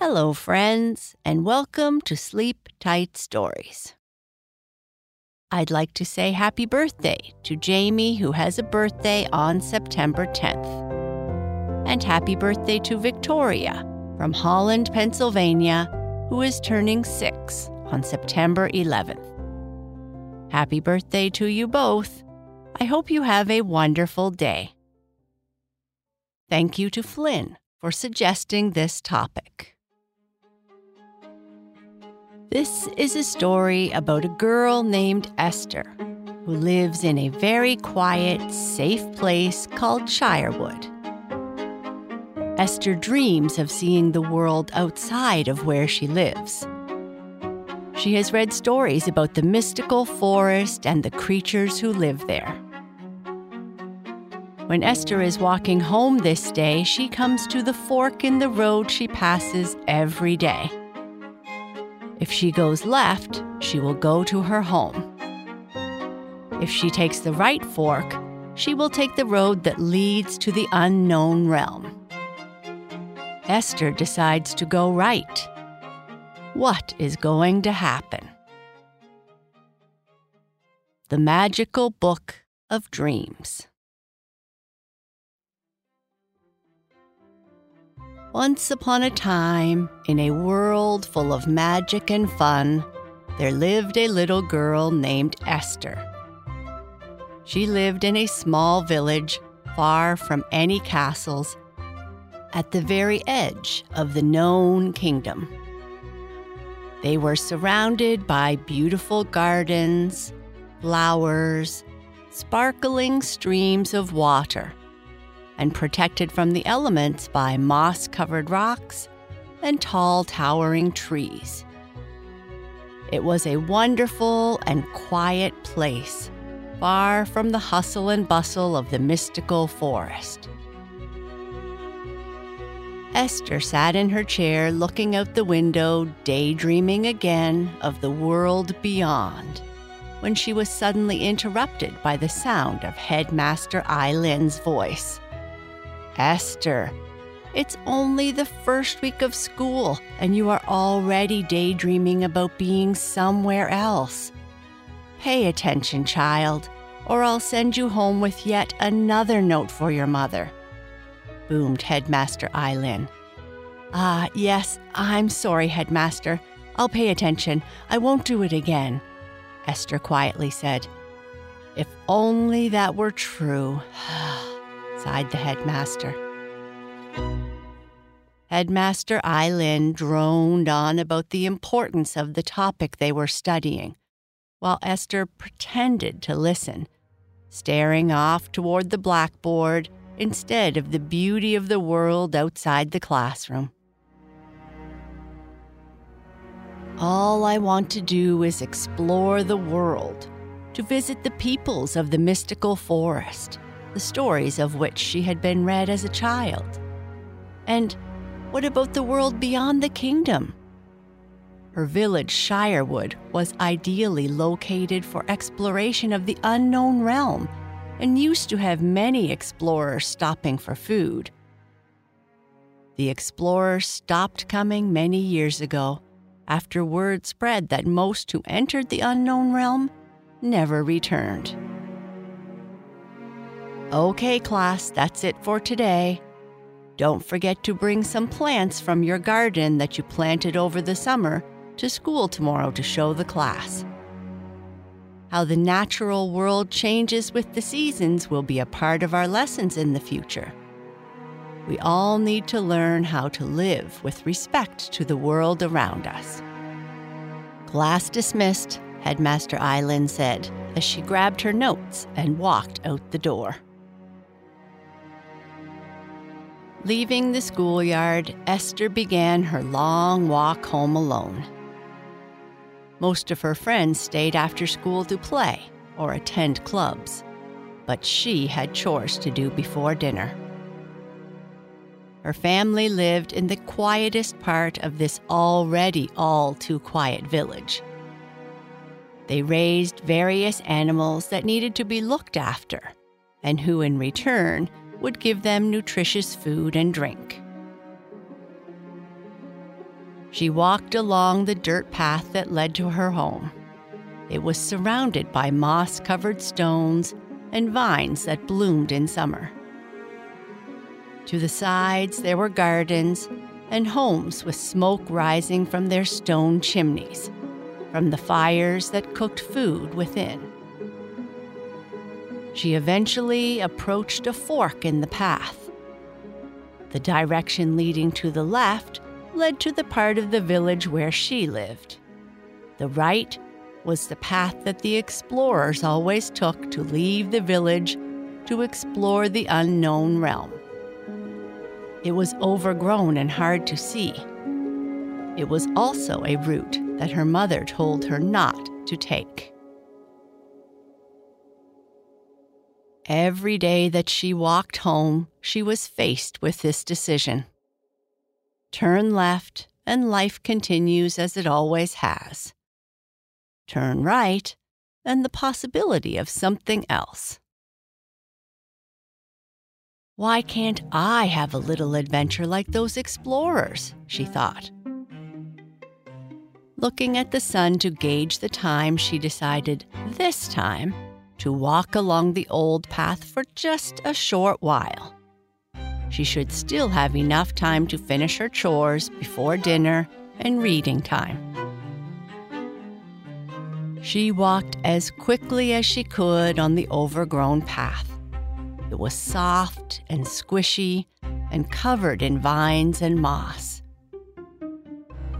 Hello, friends, and welcome to Sleep Tight Stories. I'd like to say happy birthday to Jamie, who has a birthday on September 10th. And happy birthday to Victoria from Holland, Pennsylvania, who is turning six on September 11th. Happy birthday to you both. I hope you have a wonderful day. Thank you to Flynn for suggesting this topic. This is a story about a girl named Esther who lives in a very quiet, safe place called Shirewood. Esther dreams of seeing the world outside of where she lives. She has read stories about the mystical forest and the creatures who live there. When Esther is walking home this day, she comes to the fork in the road she passes every day. If she goes left, she will go to her home. If she takes the right fork, she will take the road that leads to the unknown realm. Esther decides to go right. What is going to happen? The Magical Book of Dreams. Once upon a time, in a world full of magic and fun, there lived a little girl named Esther. She lived in a small village far from any castles, at the very edge of the known kingdom. They were surrounded by beautiful gardens, flowers, sparkling streams of water and protected from the elements by moss covered rocks and tall, towering trees. It was a wonderful and quiet place, far from the hustle and bustle of the mystical forest. Esther sat in her chair looking out the window, daydreaming again of the world beyond, when she was suddenly interrupted by the sound of Headmaster Eilyn's voice. Esther, it's only the first week of school, and you are already daydreaming about being somewhere else. Pay attention, child, or I'll send you home with yet another note for your mother, boomed Headmaster Eilyn. Ah, yes, I'm sorry, Headmaster. I'll pay attention. I won't do it again, Esther quietly said. If only that were true. the headmaster. Headmaster Eilyn droned on about the importance of the topic they were studying, while Esther pretended to listen, staring off toward the blackboard instead of the beauty of the world outside the classroom. All I want to do is explore the world, to visit the peoples of the mystical forest the stories of which she had been read as a child? And what about the world beyond the kingdom? Her village, Shirewood, was ideally located for exploration of the unknown realm and used to have many explorers stopping for food. The explorers stopped coming many years ago after word spread that most who entered the unknown realm never returned. Okay, class, that's it for today. Don't forget to bring some plants from your garden that you planted over the summer to school tomorrow to show the class. How the natural world changes with the seasons will be a part of our lessons in the future. We all need to learn how to live with respect to the world around us. Class dismissed, Headmaster Eileen said as she grabbed her notes and walked out the door. Leaving the schoolyard, Esther began her long walk home alone. Most of her friends stayed after school to play or attend clubs, but she had chores to do before dinner. Her family lived in the quietest part of this already all too quiet village. They raised various animals that needed to be looked after, and who in return would give them nutritious food and drink. She walked along the dirt path that led to her home. It was surrounded by moss covered stones and vines that bloomed in summer. To the sides, there were gardens and homes with smoke rising from their stone chimneys, from the fires that cooked food within. She eventually approached a fork in the path. The direction leading to the left led to the part of the village where she lived. The right was the path that the explorers always took to leave the village to explore the unknown realm. It was overgrown and hard to see. It was also a route that her mother told her not to take. Every day that she walked home, she was faced with this decision. Turn left, and life continues as it always has. Turn right, and the possibility of something else. Why can't I have a little adventure like those explorers? she thought. Looking at the sun to gauge the time, she decided this time to walk along the old path for just a short while. She should still have enough time to finish her chores before dinner and reading time. She walked as quickly as she could on the overgrown path. It was soft and squishy and covered in vines and moss.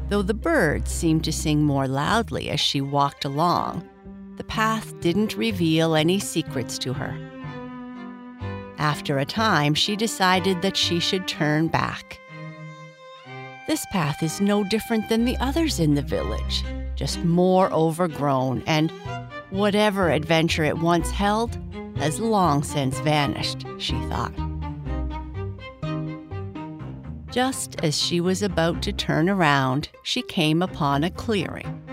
Though the birds seemed to sing more loudly as she walked along, the path didn't reveal any secrets to her. After a time, she decided that she should turn back. This path is no different than the others in the village, just more overgrown, and whatever adventure it once held has long since vanished, she thought. Just as she was about to turn around, she came upon a clearing.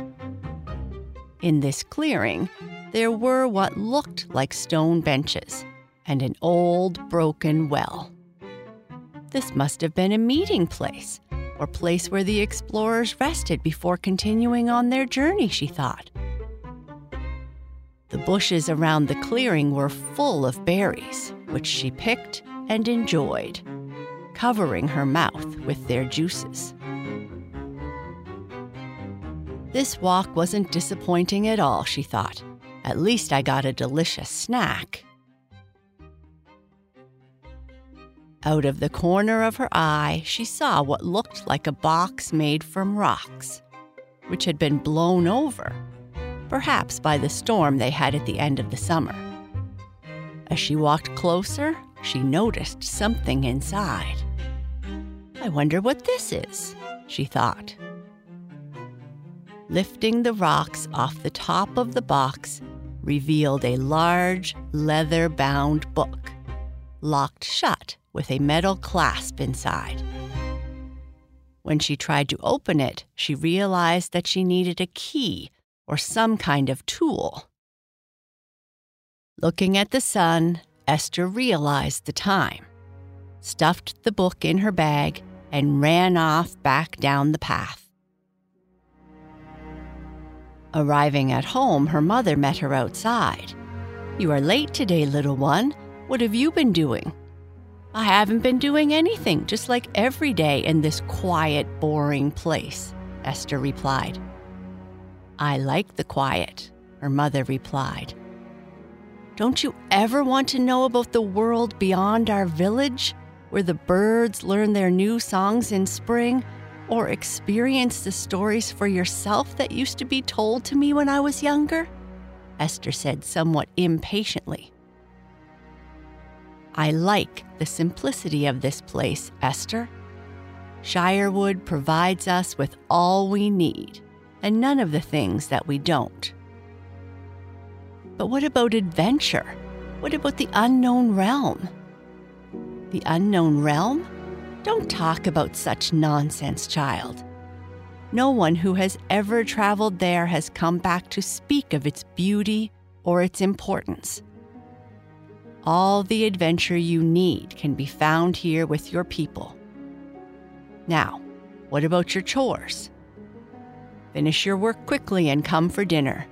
In this clearing, there were what looked like stone benches and an old broken well. This must have been a meeting place or place where the explorers rested before continuing on their journey, she thought. The bushes around the clearing were full of berries, which she picked and enjoyed, covering her mouth with their juices. This walk wasn't disappointing at all, she thought. At least I got a delicious snack. Out of the corner of her eye, she saw what looked like a box made from rocks, which had been blown over, perhaps by the storm they had at the end of the summer. As she walked closer, she noticed something inside. I wonder what this is, she thought. Lifting the rocks off the top of the box revealed a large, leather bound book, locked shut with a metal clasp inside. When she tried to open it, she realized that she needed a key or some kind of tool. Looking at the sun, Esther realized the time, stuffed the book in her bag, and ran off back down the path. Arriving at home, her mother met her outside. You are late today, little one. What have you been doing? I haven't been doing anything, just like every day in this quiet, boring place, Esther replied. I like the quiet, her mother replied. Don't you ever want to know about the world beyond our village, where the birds learn their new songs in spring or experience the stories for yourself that used to be told to me when I was younger? Esther said somewhat impatiently. I like the simplicity of this place, Esther. Shirewood provides us with all we need, and none of the things that we don't. But what about adventure? What about the unknown realm? The unknown realm? Don't talk about such nonsense, child. No one who has ever traveled there has come back to speak of its beauty or its importance. All the adventure you need can be found here with your people. Now, what about your chores? Finish your work quickly and come for dinner.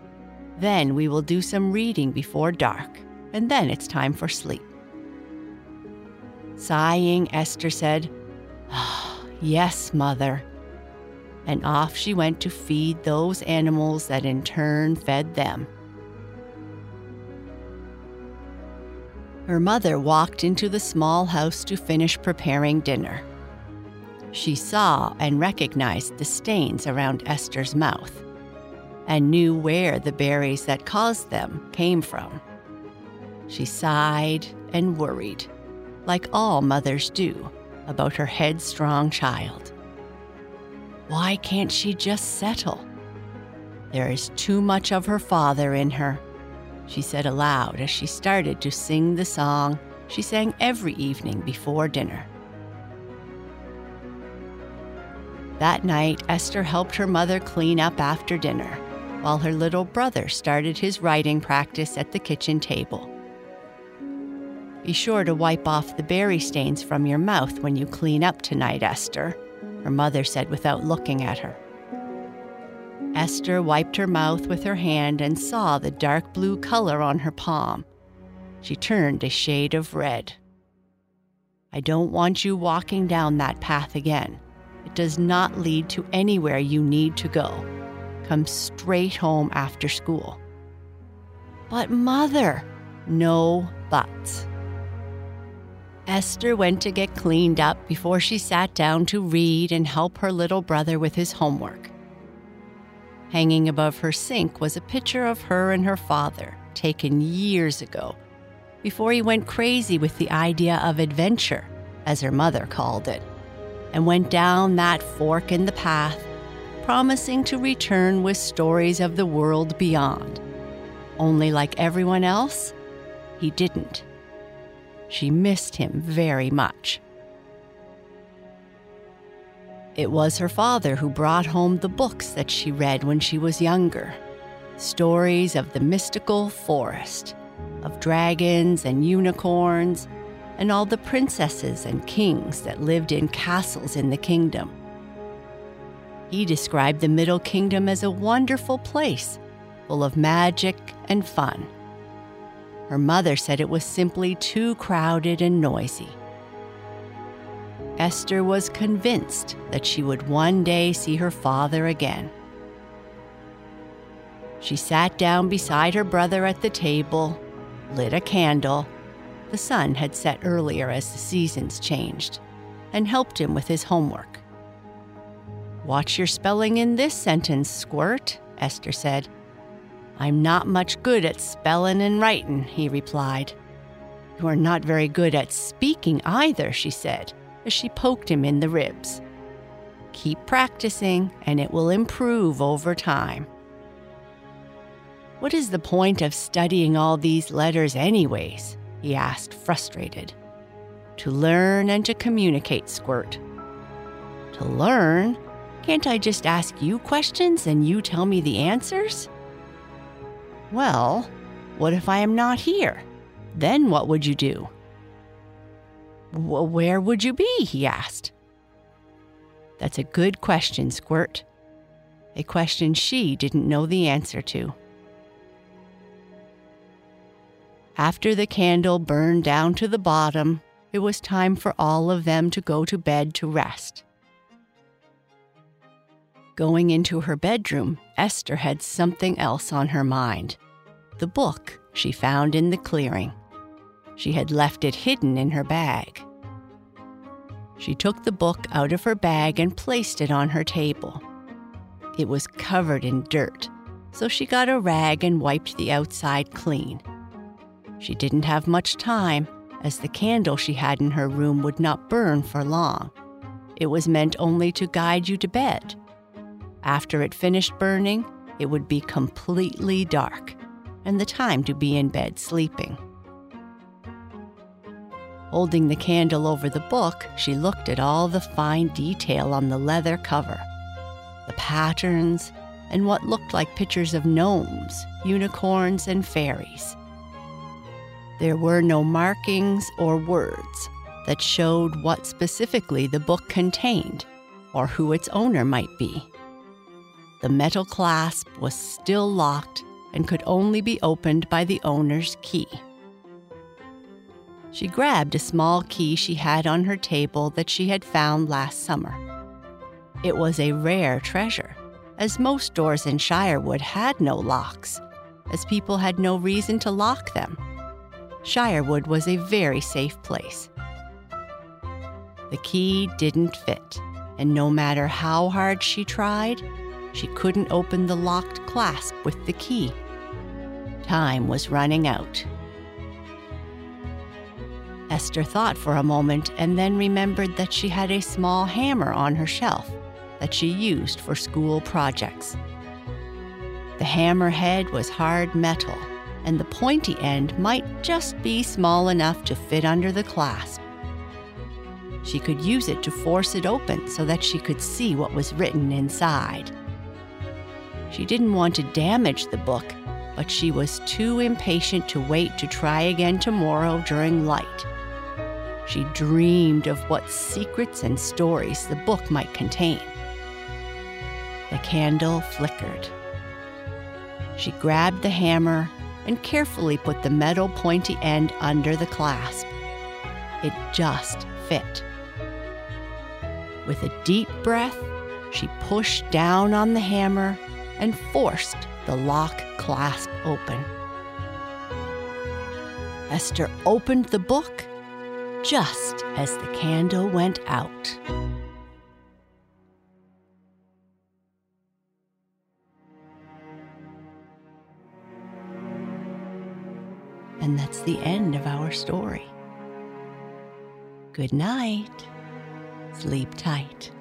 Then we will do some reading before dark, and then it's time for sleep. Sighing, Esther said, Yes, mother. And off she went to feed those animals that in turn fed them. Her mother walked into the small house to finish preparing dinner. She saw and recognized the stains around Esther's mouth and knew where the berries that caused them came from. She sighed and worried, like all mothers do, about her headstrong child. Why can't she just settle? There is too much of her father in her, she said aloud as she started to sing the song she sang every evening before dinner. That night, Esther helped her mother clean up after dinner while her little brother started his writing practice at the kitchen table. Be sure to wipe off the berry stains from your mouth when you clean up tonight, Esther, her mother said without looking at her. Esther wiped her mouth with her hand and saw the dark blue color on her palm. She turned a shade of red. I don't want you walking down that path again. It does not lead to anywhere you need to go come straight home after school. But, Mother, no buts. Esther went to get cleaned up before she sat down to read and help her little brother with his homework. Hanging above her sink was a picture of her and her father, taken years ago, before he went crazy with the idea of adventure, as her mother called it, and went down that fork in the path promising to return with stories of the world beyond. Only like everyone else, he didn't. She missed him very much. It was her father who brought home the books that she read when she was younger stories of the mystical forest, of dragons and unicorns, and all the princesses and kings that lived in castles in the kingdom. He described the Middle Kingdom as a wonderful place, full of magic and fun. Her mother said it was simply too crowded and noisy. Esther was convinced that she would one day see her father again. She sat down beside her brother at the table, lit a candle. The sun had set earlier as the seasons changed, and helped him with his homework. Watch your spelling in this sentence, Squirt, Esther said. I'm not much good at spellin' and writin', he replied. You are not very good at speaking either, she said, as she poked him in the ribs. Keep practicing, and it will improve over time. What is the point of studying all these letters, anyways? he asked, frustrated. To learn and to communicate, Squirt. To learn? Can't I just ask you questions and you tell me the answers? Well, what if I am not here? Then what would you do? where would you be? he asked. That's a good question, Squirt. A question she didn't know the answer to. After the candle burned down to the bottom, it was time for all of them to go to bed to rest. Going into her bedroom, Esther had something else on her mind the book she found in the clearing. She had left it hidden in her bag. She took the book out of her bag and placed it on her table. It was covered in dirt, so she got a rag and wiped the outside clean. She didn't have much time, as the candle she had in her room would not burn for long. It was meant only to guide you to bed. After it finished burning, it would be completely dark and the time to be in bed sleeping. Holding the candle over the book, she looked at all the fine detail on the leather cover, the patterns, and what looked like pictures of gnomes, unicorns, and fairies. There were no markings or words that showed what specifically the book contained or who its owner might be. The metal clasp was still locked and could only be opened by the owner's key. She grabbed a small key she had on her table that she had found last summer. It was a rare treasure, as most doors in Shirewood had no locks, as people had no reason to lock them. Shirewood was a very safe place. The key didn't fit, and no matter how hard she tried, she couldn't open the locked clasp with the key. Time was running out. Esther thought for a moment and then remembered that she had a small hammer on her shelf that she used for school projects. The hammer head was hard metal, and the pointy end might just be small enough to fit under the clasp. She could use it to force it open so that she could see what was written inside. She didn't want to damage the book, but she was too impatient to wait to try again tomorrow during light. She dreamed of what secrets and stories the book might contain. The candle flickered. She grabbed the hammer and carefully put the metal pointy end under the clasp. It just fit. With a deep breath, she pushed down on the hammer and forced the lock clasp open. Esther opened the book just as the candle went out. And that's the end of our story. Good night. Sleep tight.